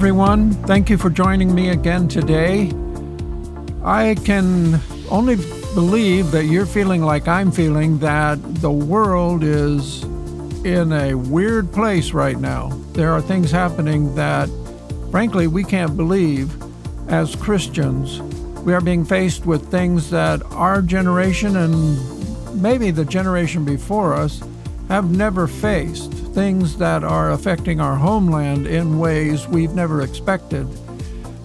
Everyone. Thank you for joining me again today. I can only believe that you're feeling like I'm feeling that the world is in a weird place right now. There are things happening that, frankly, we can't believe as Christians. We are being faced with things that our generation and maybe the generation before us have never faced, things that are affecting our homeland in ways we've never expected.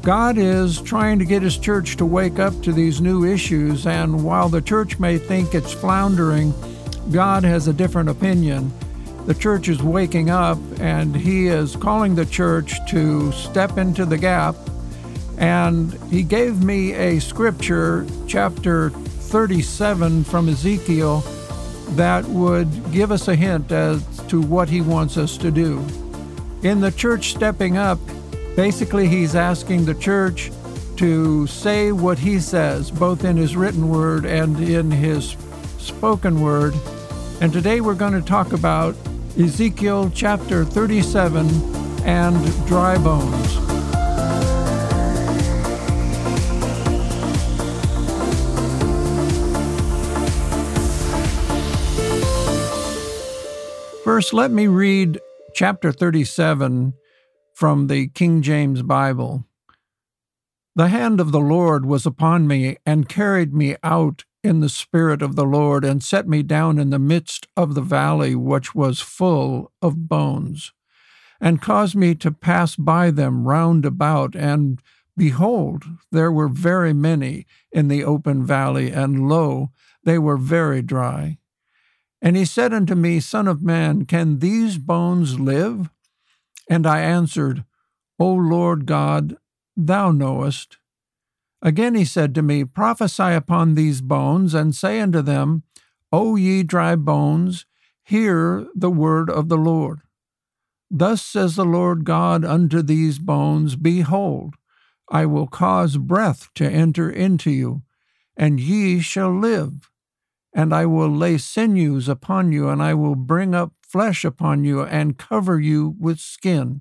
God is trying to get His church to wake up to these new issues, and while the church may think it's floundering, God has a different opinion. The church is waking up, and He is calling the church to step into the gap. And He gave me a scripture, chapter 37 from Ezekiel, that would give us a hint as to what He wants us to do. In the church stepping up, Basically, he's asking the church to say what he says, both in his written word and in his spoken word. And today we're going to talk about Ezekiel chapter 37 and dry bones. First, let me read chapter 37 from the King James Bible. The hand of the Lord was upon me and carried me out in the spirit of the Lord and set me down in the midst of the valley which was full of bones, and caused me to pass by them round about, and behold, there were very many in the open valley, and lo, they were very dry. And he said unto me, Son of man, can these bones live? And I answered, O Lord God, thou knowest. Again he said to me, Prophesy upon these bones, and say unto them, O ye dry bones, hear the word of the Lord. Thus says the Lord God unto these bones, Behold, I will cause breath to enter into you, and ye shall live. And I will lay sinews upon you, and I will bring up flesh upon you, and cover you with skin,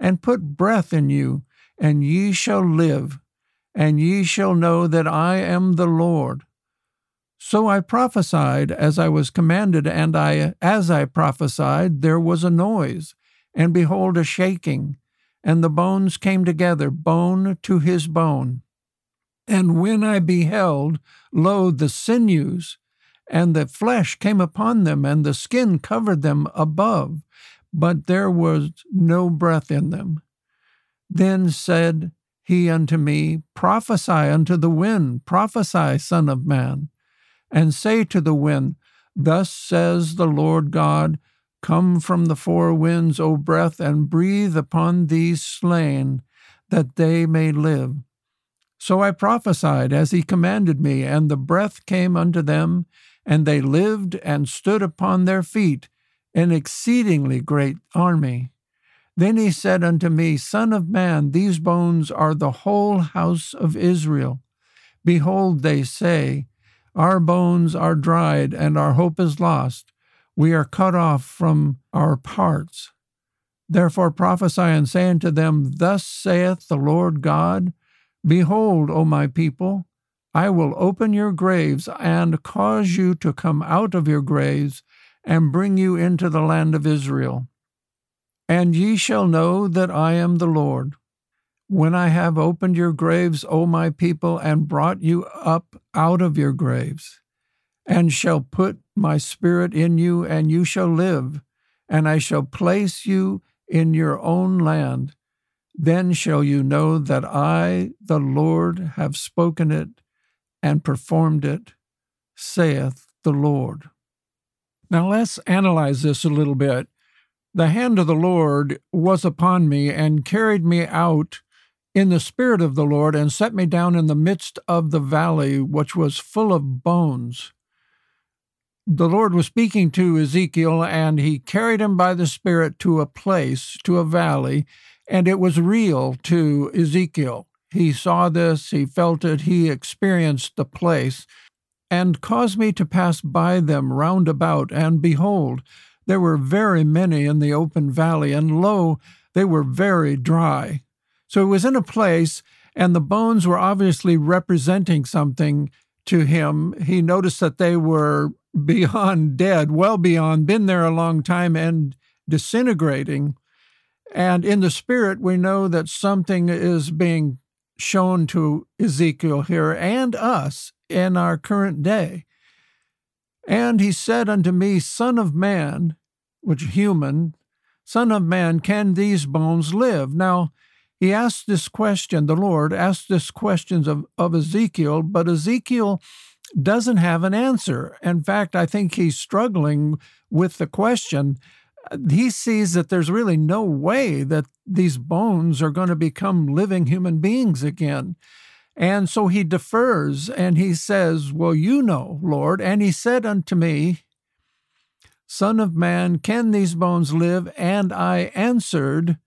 and put breath in you, and ye shall live, and ye shall know that I am the Lord. So I prophesied as I was commanded, and I as I prophesied there was a noise, and behold a shaking, and the bones came together, bone to his bone. And when I beheld, lo, the sinews and the flesh came upon them, and the skin covered them above, but there was no breath in them. Then said he unto me, Prophesy unto the wind, prophesy, Son of Man, and say to the wind, Thus says the Lord God, Come from the four winds, O breath, and breathe upon these slain, that they may live. So I prophesied as he commanded me, and the breath came unto them, and they lived and stood upon their feet, an exceedingly great army. Then he said unto me, Son of man, these bones are the whole house of Israel. Behold, they say, Our bones are dried, and our hope is lost. We are cut off from our parts. Therefore prophesy and say unto them, Thus saith the Lord God Behold, O my people, I will open your graves and cause you to come out of your graves and bring you into the land of Israel. And ye shall know that I am the Lord. When I have opened your graves, O my people, and brought you up out of your graves, and shall put my spirit in you, and you shall live, and I shall place you in your own land. Then shall you know that I, the Lord, have spoken it and performed it, saith the Lord. Now let's analyze this a little bit. The hand of the Lord was upon me and carried me out in the spirit of the Lord and set me down in the midst of the valley, which was full of bones. The Lord was speaking to Ezekiel, and he carried him by the Spirit to a place, to a valley, and it was real to Ezekiel. He saw this, he felt it, he experienced the place, and caused me to pass by them round about. And behold, there were very many in the open valley, and lo, they were very dry. So he was in a place, and the bones were obviously representing something to him. He noticed that they were beyond dead, well beyond, been there a long time and disintegrating. And in the spirit, we know that something is being shown to Ezekiel here and us in our current day. And he said unto me, Son of man, which human, Son of man, can these bones live? Now, he asked this question, the Lord asked this question of, of Ezekiel, but Ezekiel doesn't have an answer. In fact, I think he's struggling with the question. He sees that there's really no way that these bones are going to become living human beings again. And so he defers and he says, Well, you know, Lord. And he said unto me, Son of man, can these bones live? And I answered,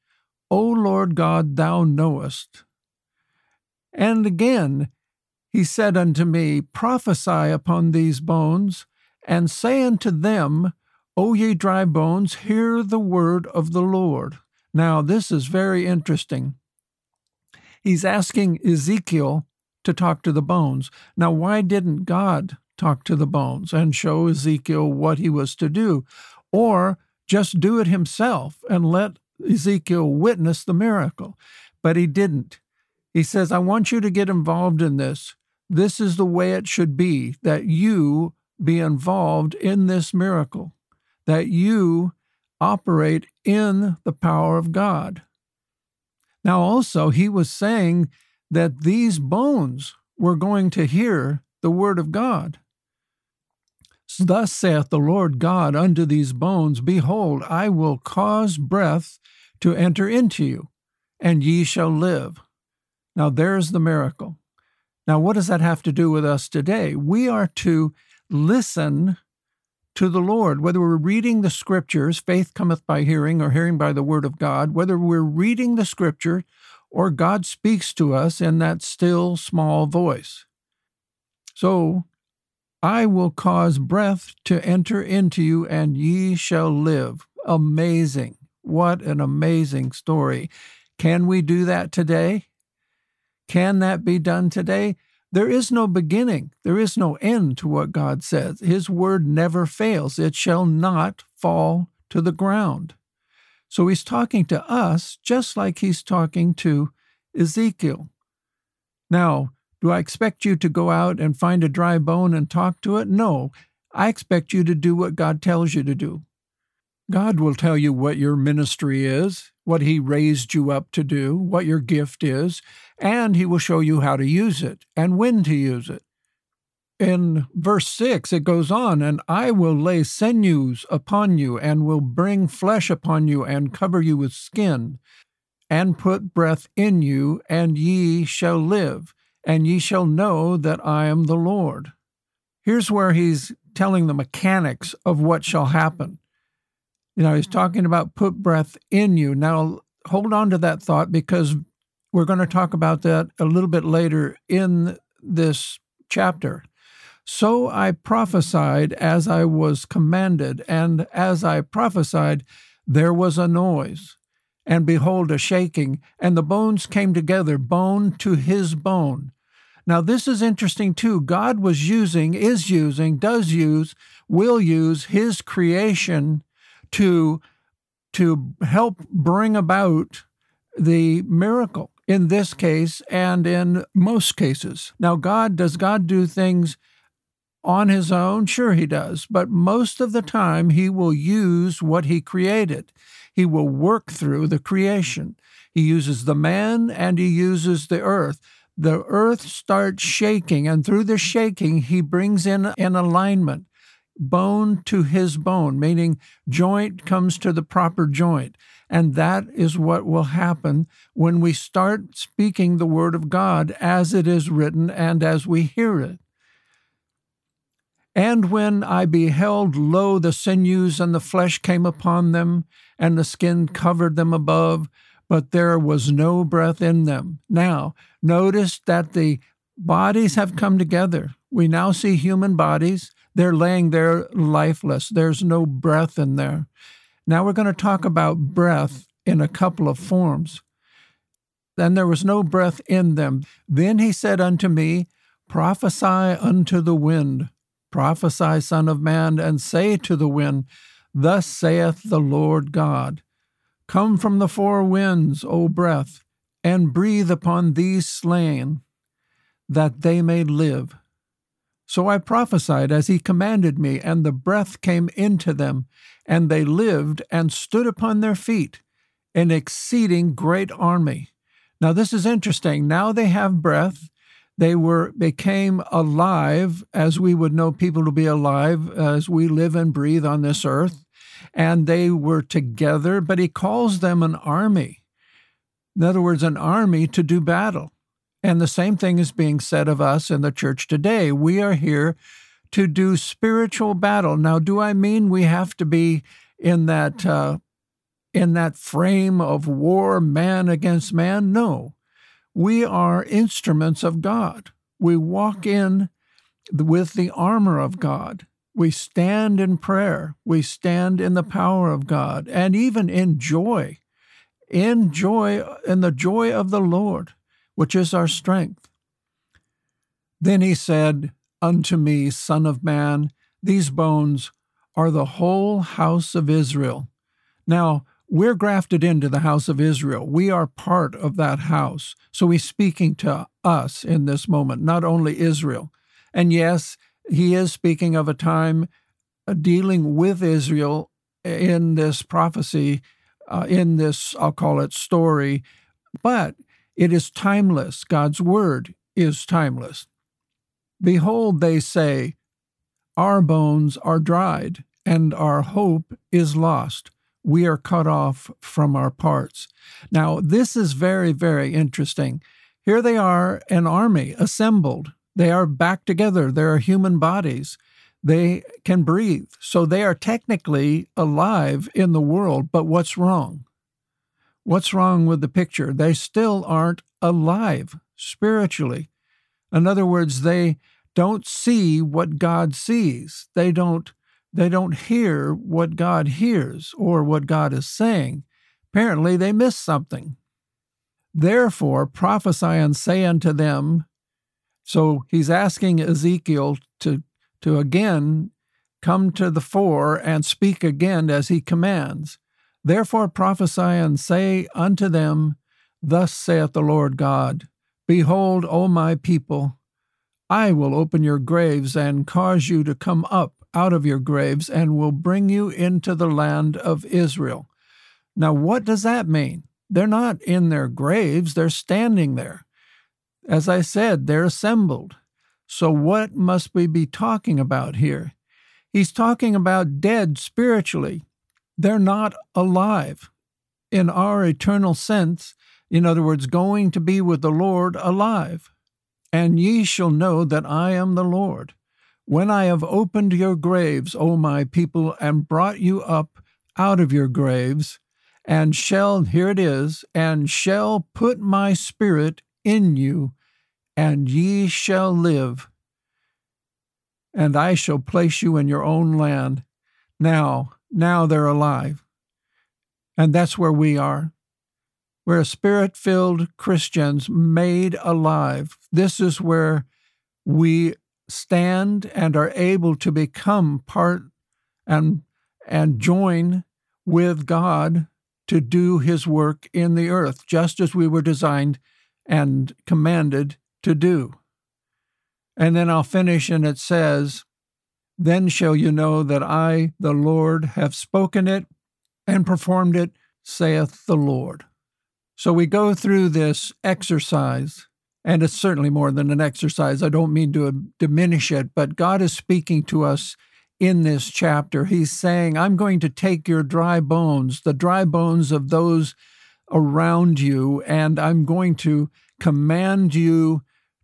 O Lord God, thou knowest. And again he said unto me, Prophesy upon these bones, and say unto them, O ye dry bones, hear the word of the Lord. Now, this is very interesting. He's asking Ezekiel to talk to the bones. Now, why didn't God talk to the bones and show Ezekiel what he was to do? Or just do it himself and let Ezekiel witness the miracle. But he didn't. He says, I want you to get involved in this. This is the way it should be that you be involved in this miracle, that you operate in the power of God. Now, also, he was saying that these bones were going to hear the word of God. Thus saith the Lord God unto these bones Behold, I will cause breath to enter into you, and ye shall live. Now there's the miracle. Now, what does that have to do with us today? We are to listen to the Lord, whether we're reading the scriptures, faith cometh by hearing, or hearing by the word of God, whether we're reading the scripture or God speaks to us in that still small voice. So, I will cause breath to enter into you, and ye shall live. Amazing. What an amazing story. Can we do that today? Can that be done today? There is no beginning, there is no end to what God says. His word never fails, it shall not fall to the ground. So he's talking to us just like he's talking to Ezekiel. Now, do I expect you to go out and find a dry bone and talk to it? No. I expect you to do what God tells you to do. God will tell you what your ministry is, what He raised you up to do, what your gift is, and He will show you how to use it and when to use it. In verse 6, it goes on, and I will lay sinews upon you, and will bring flesh upon you, and cover you with skin, and put breath in you, and ye shall live, and ye shall know that I am the Lord. Here's where he's telling the mechanics of what shall happen. You know, he's mm-hmm. talking about put breath in you. Now, hold on to that thought because we're going to talk about that a little bit later in this chapter. So I prophesied as I was commanded, and as I prophesied, there was a noise, and behold, a shaking, and the bones came together, bone to his bone. Now, this is interesting too. God was using, is using, does use, will use his creation to to help bring about the miracle in this case and in most cases. Now God does God do things on his own? Sure he does, but most of the time he will use what he created. He will work through the creation. He uses the man and he uses the earth. The earth starts shaking, and through the shaking, he brings in an alignment bone to his bone, meaning joint comes to the proper joint. And that is what will happen when we start speaking the word of God as it is written and as we hear it. And when I beheld, lo, the sinews and the flesh came upon them, and the skin covered them above, but there was no breath in them. Now, notice that the bodies have come together. We now see human bodies. They're laying there lifeless. There's no breath in there. Now we're going to talk about breath in a couple of forms. Then there was no breath in them. Then he said unto me, Prophesy unto the wind, prophesy, Son of Man, and say to the wind, Thus saith the Lord God Come from the four winds, O breath, and breathe upon these slain, that they may live. So I prophesied as he commanded me, and the breath came into them, and they lived and stood upon their feet, an exceeding great army. Now this is interesting. Now they have breath. They were became alive, as we would know people to be alive as we live and breathe on this earth. And they were together, but he calls them an army. In other words, an army to do battle. And the same thing is being said of us in the church today. We are here to do spiritual battle. Now, do I mean we have to be in that uh, in that frame of war, man against man? No, we are instruments of God. We walk in with the armor of God. We stand in prayer. We stand in the power of God, and even in joy, in joy, in the joy of the Lord, which is our strength. Then he said unto me, Son of man, these bones are the whole house of Israel. Now, we're grafted into the house of Israel. We are part of that house. So he's speaking to us in this moment, not only Israel. And yes, he is speaking of a time uh, dealing with Israel in this prophecy, uh, in this, I'll call it story, but it is timeless. God's word is timeless. Behold, they say, Our bones are dried, and our hope is lost. We are cut off from our parts. Now, this is very, very interesting. Here they are, an army assembled. They are back together. They are human bodies. They can breathe. So they are technically alive in the world, but what's wrong? What's wrong with the picture? They still aren't alive spiritually. In other words, they don't see what God sees. They don't they don't hear what God hears or what God is saying. Apparently they miss something. Therefore prophesy and say unto them, so he's asking Ezekiel to to again come to the fore and speak again as he commands. Therefore prophesy and say unto them, Thus saith the Lord God Behold, O my people, I will open your graves and cause you to come up out of your graves and will bring you into the land of Israel. Now, what does that mean? They're not in their graves, they're standing there. As I said, they're assembled. So, what must we be talking about here? He's talking about dead spiritually. They're not alive in our eternal sense. In other words, going to be with the Lord alive. And ye shall know that I am the Lord. When I have opened your graves, O my people, and brought you up out of your graves, and shall, here it is, and shall put my spirit in you, and ye shall live. And I shall place you in your own land. Now, now they're alive. And that's where we are. We're spirit filled Christians made alive. This is where we stand and are able to become part and, and join with God to do his work in the earth, just as we were designed and commanded to do. And then I'll finish, and it says, Then shall you know that I, the Lord, have spoken it and performed it, saith the Lord. So we go through this exercise, and it's certainly more than an exercise. I don't mean to diminish it, but God is speaking to us in this chapter. He's saying, I'm going to take your dry bones, the dry bones of those around you, and I'm going to command you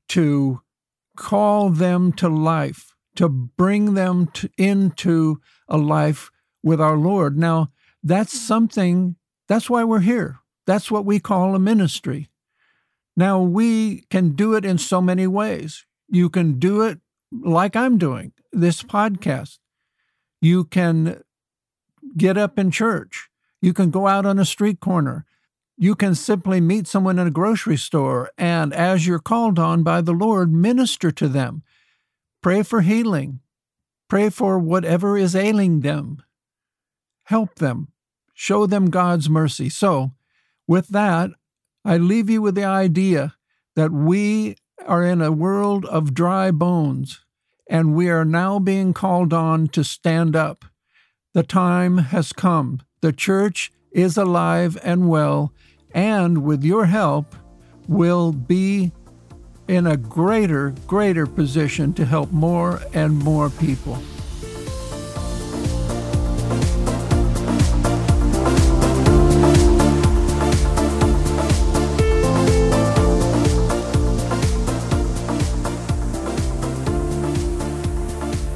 to call them to life, to bring them to, into a life with our Lord. Now, that's mm-hmm. something, that's why we're here. That's what we call a ministry. Now, we can do it in so many ways. You can do it like I'm doing this podcast. You can get up in church. You can go out on a street corner. You can simply meet someone in a grocery store and, as you're called on by the Lord, minister to them. Pray for healing. Pray for whatever is ailing them. Help them. Show them God's mercy. So, with that, I leave you with the idea that we are in a world of dry bones, and we are now being called on to stand up. The time has come. The church is alive and well, and with your help, will be in a greater, greater position to help more and more people.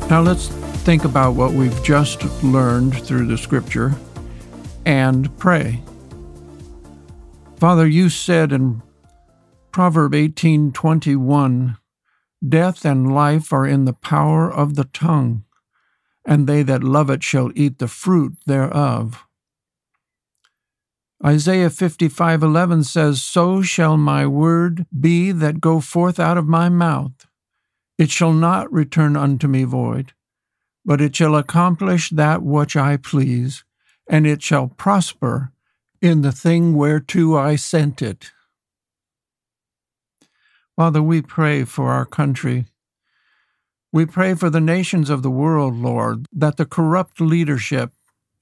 Now let's think about what we've just learned through the scripture and pray. Father, you said in Proverb 18:21, Death and life are in the power of the tongue, and they that love it shall eat the fruit thereof. Isaiah 55:11 says, So shall my word be that go forth out of my mouth. It shall not return unto me void, but it shall accomplish that which I please, and it shall prosper in the thing whereto I sent it. Father, we pray for our country. We pray for the nations of the world, Lord, that the corrupt leadership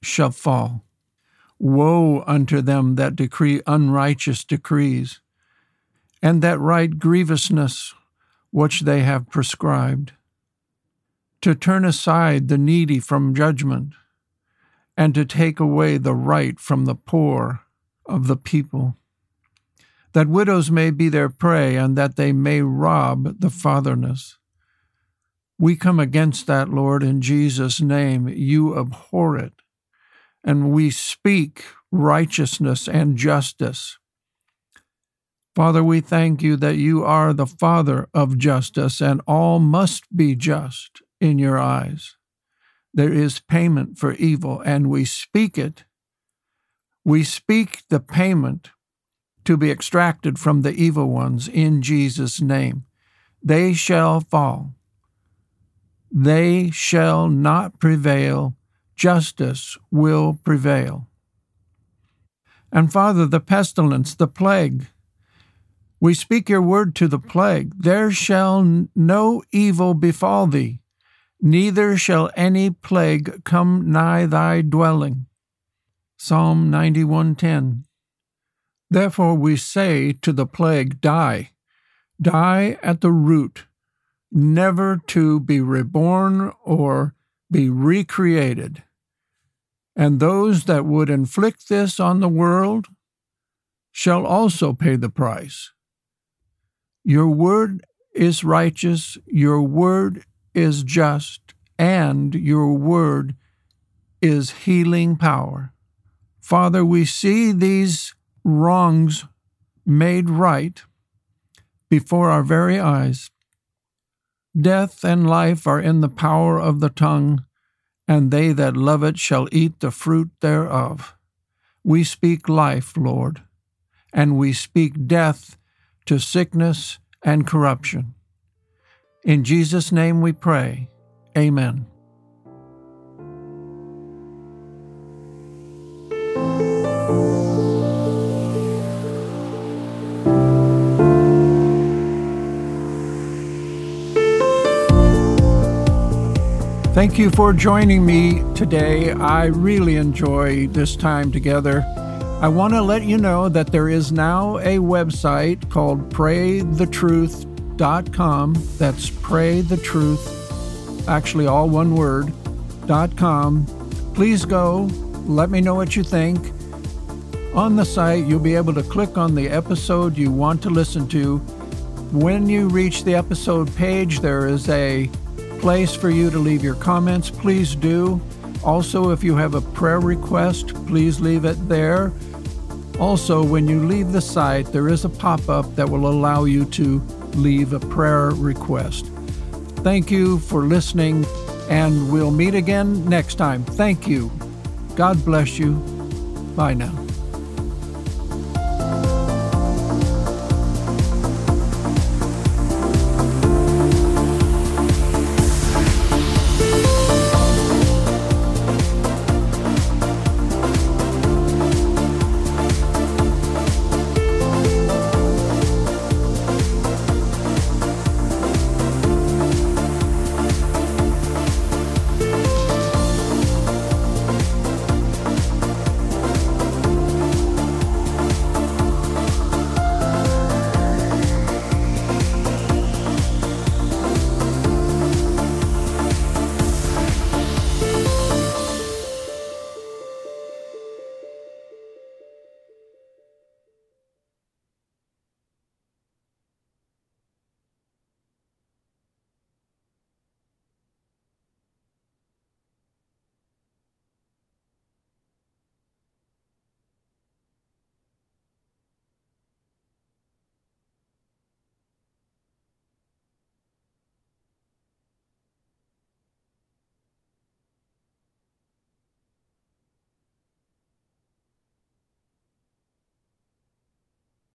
shall fall. Woe unto them that decree unrighteous decrees, and that write grievousness which they have prescribed, to turn aside the needy from judgment, and to take away the right from the poor of the people, that widows may be their prey, and that they may rob the fatherless. We come against that, Lord, in Jesus' name. You abhor it. And we speak righteousness and justice. Father, we thank you that you are the Father of justice, and all must be just in your eyes. There is payment for evil, and we speak it. We speak the payment to be extracted from the evil ones in Jesus' name. They shall fall. They shall not prevail. Justice will prevail. And Father, the pestilence, the plague, we speak your word to the plague. There shall no evil befall thee, neither shall any plague come nigh thy dwelling. Psalm 91:10. Therefore we say to the plague, Die, die at the root, never to be reborn or be recreated. And those that would inflict this on the world shall also pay the price. Your word is righteous, your word is just, and your word is healing power. Father, we see these wrongs made right before our very eyes. Death and life are in the power of the tongue, and they that love it shall eat the fruit thereof. We speak life, Lord, and we speak death to sickness and corruption. In Jesus' name we pray. Amen. Thank you for joining me today. I really enjoy this time together. I want to let you know that there is now a website called praythetruth.com. That's praythetruth, actually all one word, .com. Please go, let me know what you think. On the site, you'll be able to click on the episode you want to listen to. When you reach the episode page, there is a place for you to leave your comments. Please do. Also, if you have a prayer request, please leave it there. Also, when you leave the site, there is a pop up that will allow you to leave a prayer request. Thank you for listening, and we'll meet again next time. Thank you. God bless you. Bye now.